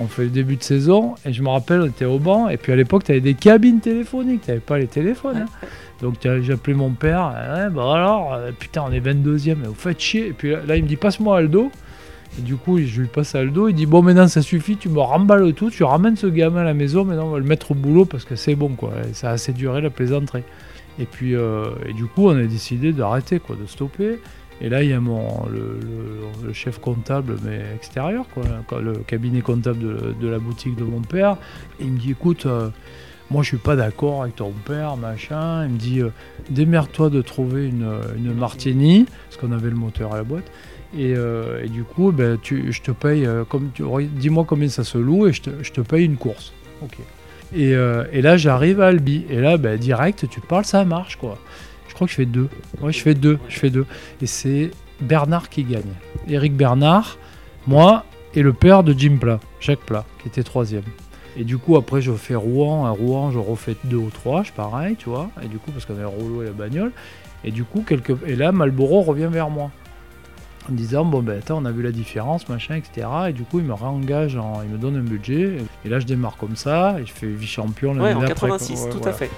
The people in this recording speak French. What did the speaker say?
on fait le début de saison, et je me rappelle, on était au banc, et puis à l'époque, tu avais des cabines téléphoniques, tu n'avais pas les téléphones. hein. Donc appelé mon père, ouais, bah alors, euh, putain, on est 22ème, vous faites chier. Et puis là, là, il me dit, passe-moi Aldo. Et du coup, je lui passe Aldo, il dit, bon, maintenant ça suffit, tu me remballes tout, tu ramènes ce gamin à la maison, maintenant on va le mettre au boulot parce que c'est bon, quoi. Et ça a assez duré la plaisanterie. Et puis, euh, et du coup, on a décidé d'arrêter, quoi, de stopper. Et là, il y a mon, le, chef comptable, mais extérieur, quoi, le cabinet comptable de, la boutique de mon père. Il me dit, écoute, euh, moi je suis pas d'accord avec ton père, machin. Il me dit, euh, démerde-toi de trouver une, Martini, parce qu'on avait le moteur à la boîte. Et, euh, du coup, ben, je te paye, euh, dis-moi combien ça se loue et je te, je te paye une course. Et, là, j'arrive à Albi. Et là, ben, direct, tu parles, ça marche, quoi. Je crois que je fais deux. Ouais, je fais deux. Je fais deux. Et c'est Bernard qui gagne. Eric Bernard, moi et le père de Jim Plat, Jacques Plat, qui était troisième. Et du coup, après, je fais Rouen. À Rouen, je refais deux ou trois, je pareil, tu vois. Et du coup, parce qu'on avait le rouleau et la bagnole. Et du coup, quelque... et là, Malboro revient vers moi. En disant, bon, ben, attends, on a vu la différence, machin, etc. Et du coup, il me réengage, en... il me donne un budget. Et là, je démarre comme ça. Et je fais vice-champion l'année Ouais, en d'après, quoi. 86, Ouais, tout voilà. à fait.